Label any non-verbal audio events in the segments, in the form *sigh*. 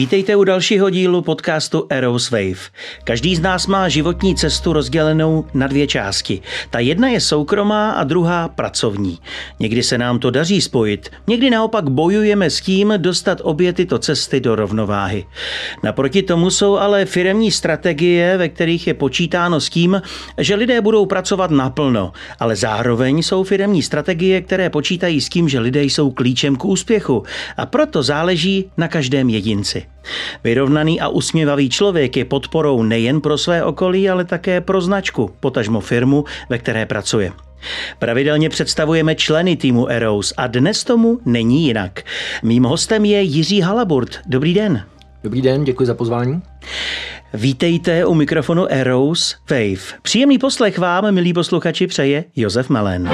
Vítejte u dalšího dílu podcastu Eros Wave. Každý z nás má životní cestu rozdělenou na dvě části. Ta jedna je soukromá a druhá pracovní. Někdy se nám to daří spojit, někdy naopak bojujeme s tím dostat obě tyto cesty do rovnováhy. Naproti tomu jsou ale firemní strategie, ve kterých je počítáno s tím, že lidé budou pracovat naplno, ale zároveň jsou firemní strategie, které počítají s tím, že lidé jsou klíčem k úspěchu a proto záleží na každém jedinci. Vyrovnaný a usměvavý člověk je podporou nejen pro své okolí, ale také pro značku, potažmo firmu, ve které pracuje. Pravidelně představujeme členy týmu Eros a dnes tomu není jinak. Mým hostem je Jiří Halaburt. Dobrý den. Dobrý den, děkuji za pozvání. Vítejte u mikrofonu Eros Wave. Příjemný poslech vám, milí posluchači, přeje Josef Melen.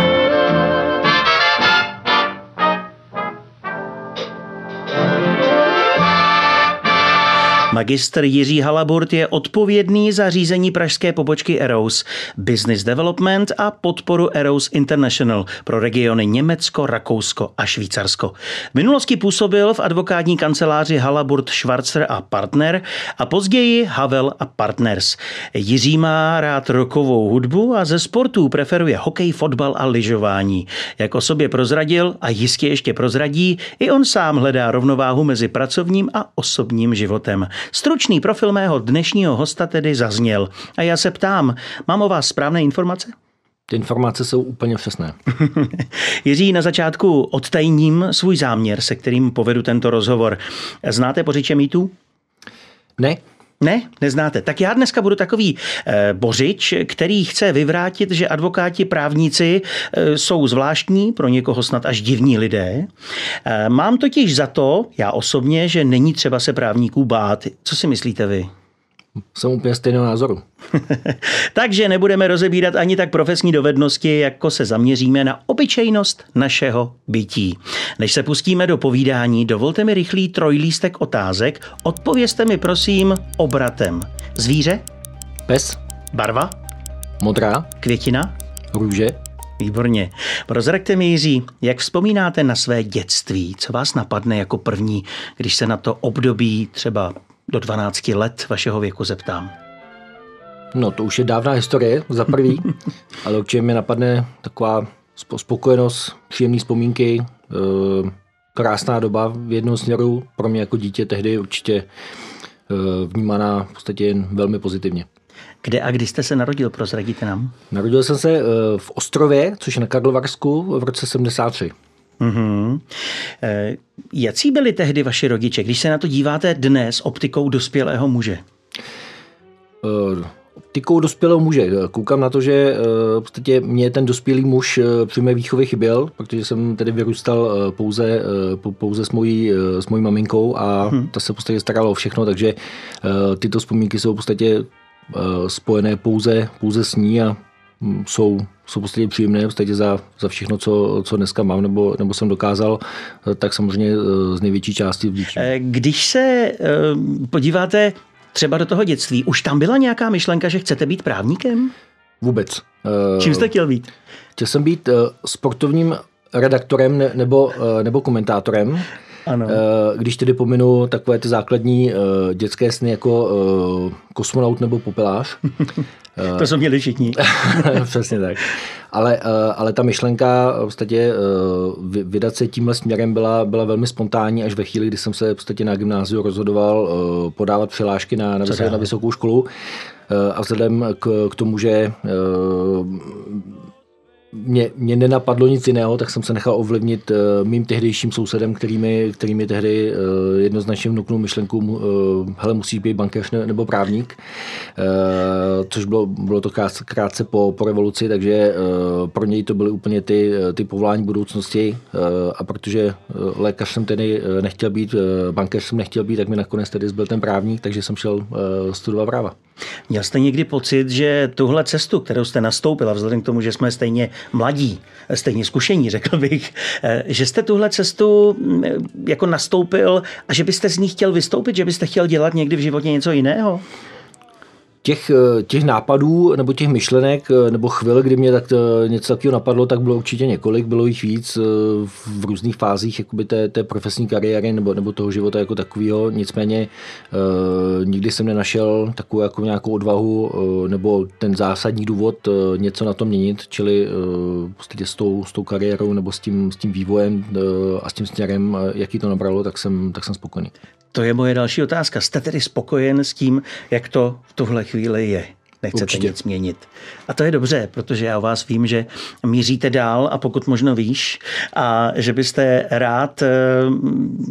Magistr Jiří Halaburt je odpovědný za řízení pražské pobočky Eros, business development a podporu Eros International pro regiony Německo, Rakousko a Švýcarsko. V minulosti působil v advokátní kanceláři Halaburt Schwarzer a Partner a později Havel a Partners. Jiří má rád rokovou hudbu a ze sportů preferuje hokej, fotbal a lyžování. Jak o sobě prozradil a jistě ještě prozradí, i on sám hledá rovnováhu mezi pracovním a osobním životem. Stručný profil mého dnešního hosta tedy zazněl. A já se ptám, mám o vás správné informace? Ty informace jsou úplně přesné. *laughs* Jiří, na začátku odtajním svůj záměr, se kterým povedu tento rozhovor. Znáte pořiče mýtů? Ne, ne, neznáte. Tak já dneska budu takový e, bořič, který chce vyvrátit, že advokáti právníci e, jsou zvláštní, pro někoho snad až divní lidé. E, mám totiž za to, já osobně, že není třeba se právníků bát. Co si myslíte vy? Jsem úplně stejného názoru. *laughs* Takže nebudeme rozebírat ani tak profesní dovednosti, jako se zaměříme na obyčejnost našeho bytí. Než se pustíme do povídání, dovolte mi rychlý trojlístek otázek. Odpovězte mi prosím obratem. Zvíře? Pes? Barva? Modrá? Květina? Růže? Výborně. Prozraďte mi, Jiří, jak vzpomínáte na své dětství? Co vás napadne jako první, když se na to období třeba do 12 let vašeho věku zeptám? No to už je dávná historie, za prvý, *laughs* ale určitě mi napadne taková spokojenost, příjemné vzpomínky, eh, krásná doba v jednom směru, pro mě jako dítě tehdy určitě eh, vnímaná v podstatě jen velmi pozitivně. Kde a kdy jste se narodil, prozradíte nám? Narodil jsem se eh, v Ostrově, což je na Karlovarsku, v roce 73. Mm-hmm. E, jací byli tehdy vaši rodiče, když se na to díváte dnes optikou dospělého muže? E, optikou dospělého muže. Koukám na to, že v podstatě mě ten dospělý muž při mé výchově chyběl, protože jsem tedy vyrůstal pouze, pouze s, mojí, s mojí maminkou a hmm. ta se v podstatě starala o všechno, takže tyto vzpomínky jsou v podstatě spojené pouze, pouze s ní a jsou jsou prostě příjemné prostě za, za všechno, co, co dneska mám nebo, nebo jsem dokázal, tak samozřejmě eh, z největší části vděčím. Eh, když se eh, podíváte třeba do toho dětství, už tam byla nějaká myšlenka, že chcete být právníkem? Vůbec. Čím jste chtěl být? Chtěl jsem být sportovním redaktorem nebo, nebo komentátorem. Ano. Když tedy pominu takové ty základní dětské sny jako kosmonaut nebo popelář, *laughs* to jsou měli všichni. *laughs* Přesně tak. Ale, eh, ale ta myšlenka v podstatě eh, vydat se tímhle směrem byla, byla velmi spontánní až ve chvíli, kdy jsem se v podstatě na gymnáziu rozhodoval eh, podávat přihlášky na, na, na vysokou školu. A vzhledem k, k tomu, že mě, mě nenapadlo nic jiného, tak jsem se nechal ovlivnit uh, mým tehdejším sousedem, který mi, který mi tehdy uh, jednoznačně vnuknul myšlenku, uh, hele, musíš být bankéř nebo právník, uh, což bylo, bylo to krátce, krátce po, po revoluci, takže uh, pro něj to byly úplně ty, ty povolání budoucnosti uh, a protože uh, lékař jsem tedy nechtěl být, uh, bankéř jsem nechtěl být, tak mi nakonec tedy zbyl ten právník, takže jsem šel uh, studovat práva. Měl jste někdy pocit, že tuhle cestu, kterou jste nastoupila, vzhledem k tomu, že jsme stejně mladí, stejně zkušení, řekl bych, eh, že jste tuhle cestu mm, jako nastoupil a že byste z ní chtěl vystoupit, že byste chtěl dělat někdy v životě něco jiného? Těch, eh, těch nápadů nebo těch myšlenek eh, nebo chvil, kdy mě tak, eh, něco takového napadlo, tak bylo určitě několik, bylo jich víc v různých fázích jakoby té, té profesní kariéry nebo, nebo toho života jako takového. Nicméně nikdy jsem nenašel takovou jako nějakou odvahu nebo ten zásadní důvod něco na to měnit, čili prostě s tou, s tou kariérou nebo s tím, s tím vývojem a s tím směrem, jaký to nabralo, tak jsem, tak jsem spokojený. To je moje další otázka. Jste tedy spokojen s tím, jak to v tuhle chvíli je? Nechcete Určitě. nic měnit. A to je dobře, protože já o vás vím, že míříte dál a pokud možno výš a že byste rád eh,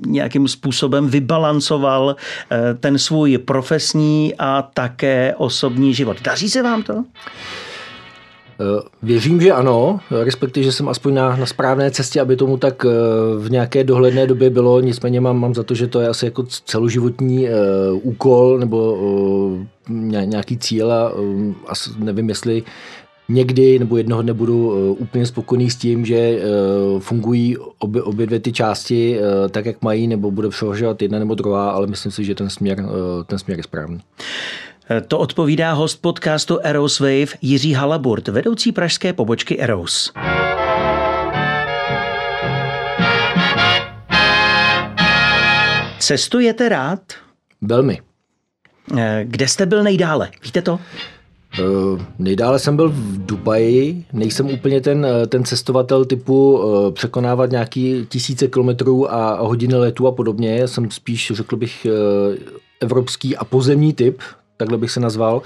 nějakým způsobem vybalancoval eh, ten svůj profesní a také osobní život. Daří se vám to? Eh, věřím, že ano, respektive, že jsem aspoň na, na správné cestě, aby tomu tak eh, v nějaké dohledné době bylo. Nicméně mám, mám za to, že to je asi jako celoživotní uh, úkol nebo nějaký cíl a asi nevím, jestli někdy nebo jednoho dne budu úplně spokojený s tím, že fungují obě, obě dvě ty části tak, jak mají, nebo bude převažovat jedna nebo druhá, ale myslím si, že ten směr, ten směr je správný. To odpovídá host podcastu Eros Wave Jiří Halaburt, vedoucí pražské pobočky Eros. Cestujete rád? Velmi. Eh, kde jste byl nejdále? Víte to? Uh, nejdále jsem byl v Dubaji, nejsem úplně ten, eh, ten cestovatel typu uh, překonávat nějaký tisíce kilometrů a hodiny letu a podobně. Jsem spíš, řekl bych, uh, evropský a pozemní typ, takhle bych se nazval.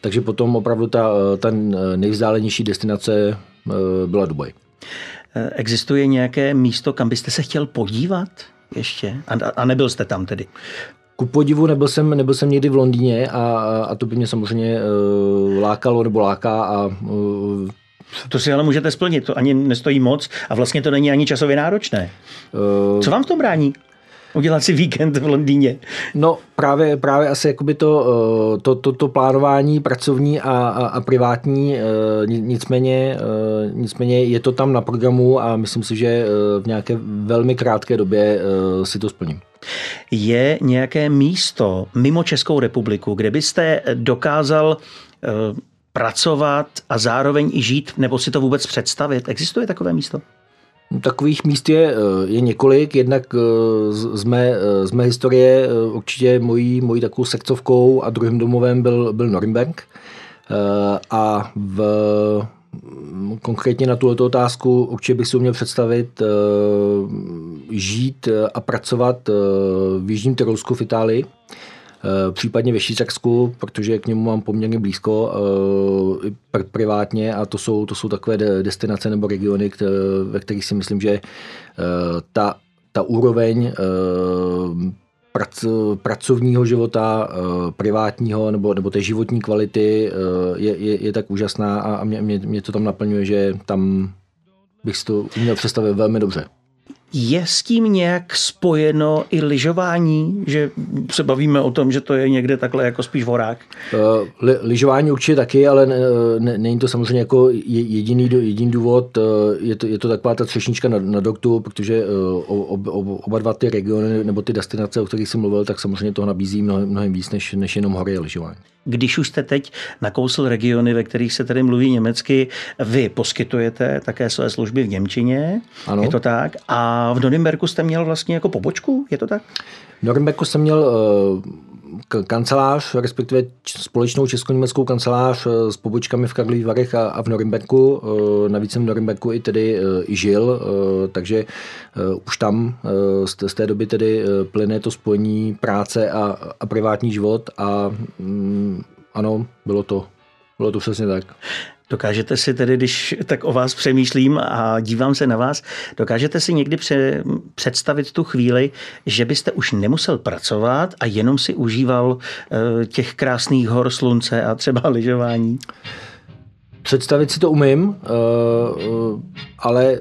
Takže potom opravdu ta, ta nejvzdálenější destinace eh, byla Dubaj. Eh, existuje nějaké místo, kam byste se chtěl podívat ještě? A, a nebyl jste tam tedy? Ku podivu nebyl jsem, nebyl jsem někdy v Londýně a, a to by mě samozřejmě uh, lákalo nebo láká a uh, to si ale můžete splnit, to ani nestojí moc a vlastně to není ani časově náročné. Co vám v tom brání? Udělat si víkend v Londýně? No právě, právě asi jakoby to, eh, to, to, to plánování pracovní a, a, a privátní, eh, nicméně, eh, nicméně je to tam na programu a myslím si, že v nějaké velmi krátké době si to splním. Je nějaké místo mimo Českou republiku, kde byste dokázal pracovat a zároveň i žít, nebo si to vůbec představit? Existuje takové místo? Takových míst je, eh, je několik, jednak eh, z mé, eh, z mé historie určitě mojí, mojí takovou sekcovkou a druhým domovem byl, byl Norimberg. A v, konkrétně na tuto otázku určitě bych si uměl představit žít a pracovat v Jižním Tyrolsku v Itálii případně ve Švýcarsku, protože k němu mám poměrně blízko eh, privátně a to jsou, to jsou takové destinace nebo regiony, které, ve kterých si myslím, že eh, ta, ta úroveň prac, pracovního života, privátního nebo, nebo té životní kvality je, je, je tak úžasná a mě, mě, mě to tam naplňuje, že tam bych si to uměl představit velmi dobře. Je s tím nějak spojeno i lyžování, že se bavíme o tom, že to je někde takhle jako spíš vorák? Li, lyžování určitě taky, ale ne, ne, není to samozřejmě jako jediný, jediný důvod. Je to, je to taková ta třešnička na, na doktu, protože ob, ob, oba dva ty regiony nebo ty destinace, o kterých jsem mluvil, tak samozřejmě toho nabízí mnohem, mnohem víc než, než jenom hory a lyžování. Když už jste teď nakousl regiony, ve kterých se tedy mluví německy, vy poskytujete také své služby v Němčině, ano. je to tak? A v Norimberku jste měl vlastně jako pobočku, je to tak? V Norimberku jsem měl uh, kancelář, respektive společnou česko-německou kancelář uh, s pobočkami v Karlových Varech a, a v Norimberku. Uh, navíc jsem v Norimberku i tedy i žil, takže už tam z, z té doby tedy plyne to spojení práce a, a privátní život a um, ano, bylo to, bylo to přesně tak. Dokážete si tedy, když tak o vás přemýšlím a dívám se na vás, dokážete si někdy pře- představit tu chvíli, že byste už nemusel pracovat a jenom si užíval e, těch krásných hor, slunce a třeba lyžování? Představit si to umím, e, ale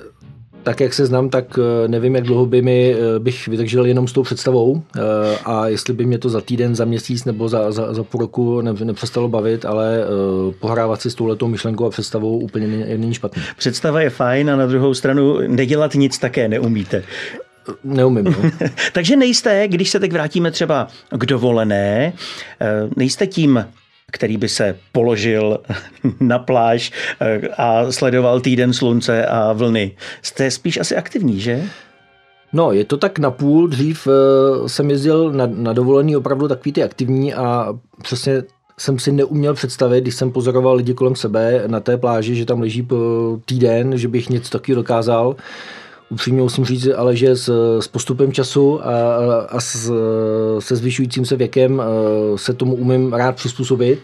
tak jak se znám, tak eh, nevím, jak dlouho by mi, eh, bych vydržel jenom s tou představou eh, a jestli by mě to za týden, za měsíc nebo za, za, za půl roku ne, nepřestalo bavit, ale pohrávat si s touhletou myšlenkou a představou úplně není špatný. Představa je fajn a na druhou stranu nedělat nic také neumíte. Neumím. No. *laughs* Takže nejste, když se teď vrátíme třeba k dovolené, nejste tím který by se položil *laughs* na pláž eh, a sledoval týden slunce a vlny. Jste spíš asi aktivní, že? No, je to tak napůl. Dřív uh, jsem jezdil na, na dovolený opravdu takový ty aktivní a přesně jsem si neuměl představit, když jsem pozoroval lidi kolem sebe na té pláži, že tam leží týden, že bych něco takového dokázal. Upřímně musím říct, ale že s, s postupem času a, a s, se zvyšujícím se věkem eh, se tomu umím rád přizpůsobit,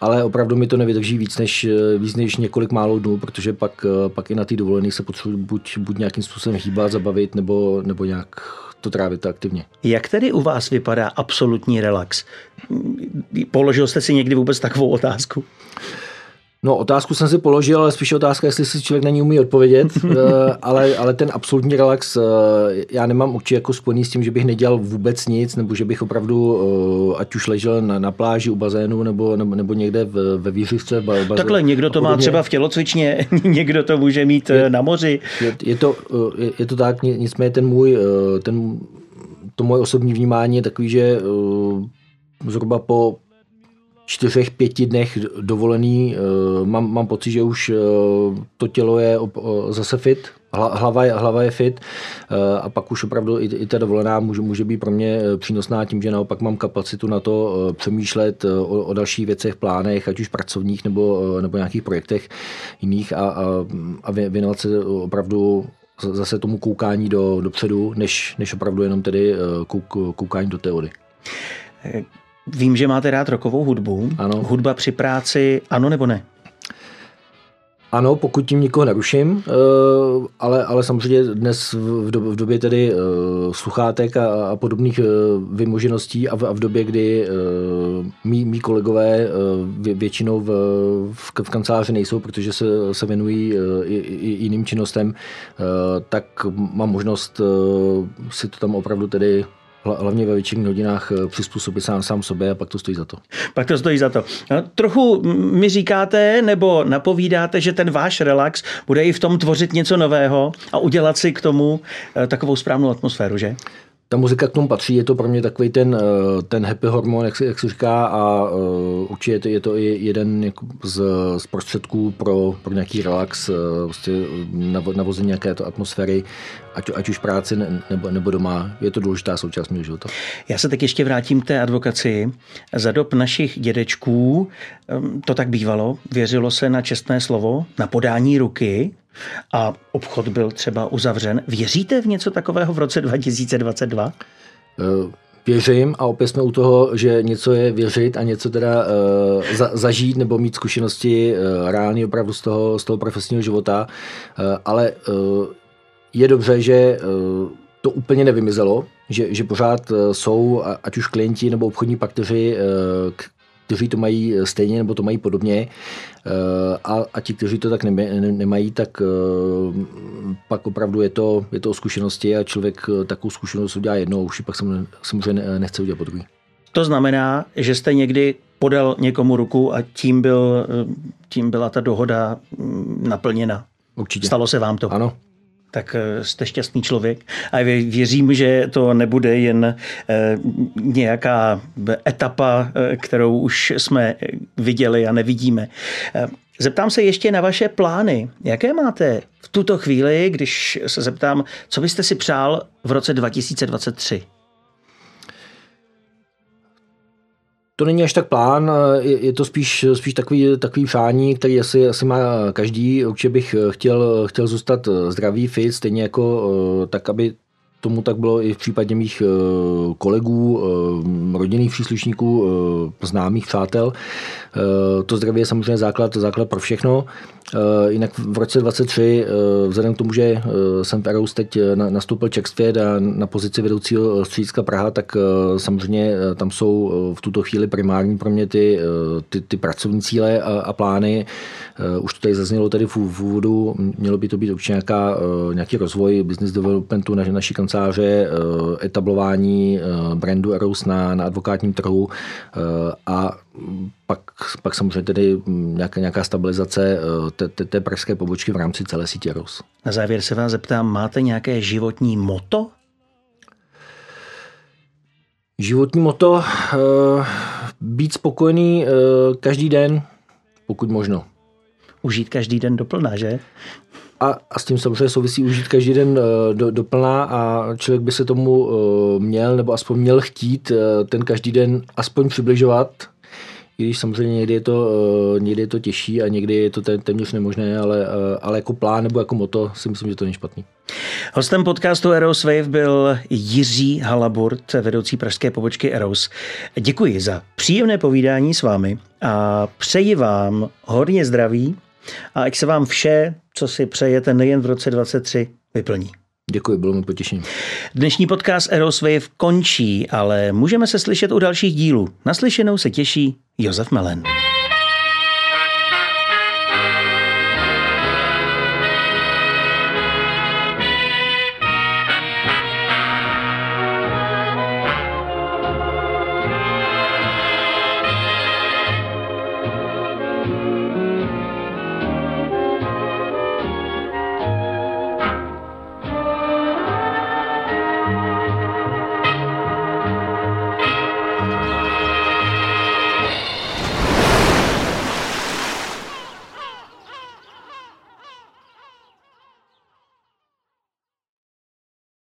ale opravdu mi to nevydrží víc než, víc než několik málo dnů, protože pak, pak i na té dovolené se potřebuji buď, buď nějakým způsobem hýbat, zabavit, nebo, nebo nějak to trávit aktivně. Jak tedy u vás vypadá absolutní relax? Položil jste si někdy vůbec takovou otázku? No, otázku jsem si položil, ale spíš otázka, jestli si člověk na ní umí odpovědět, *laughs* eh, ale, ale ten absolutní relax, eh, já nemám určitě jako spojený s tím, že bych nedělal vůbec nic, nebo že bych opravdu, eh, ať už ležel na, na pláži u bazénu, nebo, nebo, nebo někde v, ve výřivce. Takhle, někdo to má třeba v tělocvičně, *laughs* někdo to může mít je, na moři. Je, je, to, je, je to tak, nicméně ten můj, ten, to moje osobní vnímání je takový, že zhruba po čtyřech, pěti dnech dovolený. Eh, mám, mám pocit, že už eh, to tělo je zase fit, hlava je, hlava je fit. Eh, a pak už opravdu i, i ta dovolená může, může být pro mě přínosná tím, že naopak mám kapacitu na to přemýšlet o, o dalších věcech, plánech, ať už pracovních nebo, nebo nějakých projektech jiných. A, a, a věnovat se opravdu zase tomu koukání do, dopředu, než, než opravdu jenom tedy kouk, koukání do té Vím, že máte rád rokovou hudbu. Ano. Hudba při práci, ano nebo ne? Ano, pokud tím nikoho neruším, eh, ale, ale samozřejmě dnes v době, v době tedy eh, sluchátek a, a podobných eh, vymožeností a v, a v době, kdy mý, mý kolegové většinou v, v, v kanceláři nejsou, protože se, se věnují i, i jiným činnostem, tak mám možnost si to tam opravdu tedy hlavně ve večerních hodinách eh, přizpůsobit sám, sám sobě a pak to stojí za to. Pak to stojí za to. No, trochu mi říkáte nebo napovídáte, že ten váš relax bude i v tom tvořit něco nového a udělat si k tomu eh, takovou správnou atmosféru, že? ta muzika k tomu patří, je to pro mě takový ten, eh, ten happy hormon, jak se, jak se říká, a určitě je to, je to i jeden jako z, z prostředků pro, pro nějaký relax, prostě navození nějaké to atmosféry, ať, ať už práci nebo, nebo doma. Je to důležitá součást mého života. Já se teď ještě vrátím k té advokaci. Za dob našich dědečků to tak bývalo, věřilo se na čestné slovo, na podání ruky, a obchod byl třeba uzavřen. Věříte v něco takového v roce 2022? Eh, věřím a opět jsme u toho, že něco je věřit a něco teda uh, za, zažít nebo mít zkušenosti uh, reální opravdu z toho, z toho profesního života. Uh, ale uh, je dobře, že uh, to úplně nevymizelo, že, že pořád uh, jsou, ať už klienti nebo obchodní pakteři, uh, kteří to mají eh, stejně nebo to mají podobně eh, a, a ti, kteří to tak nemají, tak eh, pak opravdu je to, je to o zkušenosti a člověk takovou zkušenost udělá jednou, už ji pak samozřejmě nechce udělat po druhý. To znamená, že jste někdy podal někomu ruku a tím, byl, tím byla ta dohoda mm, naplněna. Určitě. Stalo se vám to? Ano tak eh, jste šťastný člověk. A věřím, že to nebude jen eh, nějaká etapa, eh, kterou už jsme viděli a nevidíme. Zeptám se ještě na vaše plány. Jaké máte v tuto chvíli, když se zeptám, co byste si přál v roce 2023? To není až tak plán, je, to spíš, spíš takový, takový přání, který asi, asi má každý. Určitě bych chtěl, chtěl zůstat zdravý, fit, stejně jako tak, aby tomu tak bylo i v případě mých eh, kolegů, eh, rodinných příslušníků, eh, známých, přátel. To zdraví je samozřejmě základ, základ pro všechno. Jinak v roce 23, vzhledem k tomu, že jsem v Eros teď nastoupil čerstvě a na pozici vedoucího střediska Praha, tak samozřejmě tam jsou v tuto chvíli primární pro mě ty, ty, ty pracovní cíle a, a plány. Už to tady zaznělo tady v úvodu, mělo by to být určitě nějaká, nějaký rozvoj business developmentu na naší kanceláře, eh, etablování eh, brandu Eros na, na advokátním trhu eh, a pak, pak samozřejmě tedy nějaká, nějaká stabilizace té, té, té pražské pobočky v rámci celé sítě Eros. Na závěr se vás zeptám, máte nějaké životní moto? Životní moto být spokojený každý den, pokud možno. Užít každý den doplná, že? A, a s tím samozřejmě souvisí užít každý den do, doplná a člověk by se tomu měl nebo aspoň měl chtít ten každý den aspoň přibližovat, i když samozřejmě někdy je to, eh, někdy je to těžší a někdy je to téměř nemožné, ale, eh, ale jako plán nebo jako moto si myslím, že to není špatný. Hostem podcastu Eros Wave byl Jiří Halaburt, vedoucí pražské pobočky Eros. Děkuji za příjemné povídání s vámi a přeji vám hodně zdraví a ať se vám vše, co si přejete nejen v roce 2023, vyplní. Děkuji, bylo mi potěšení. Dnešní podcast Aeroswave končí, ale můžeme se slyšet u dalších dílů. Naslyšenou se těší Josef Melen.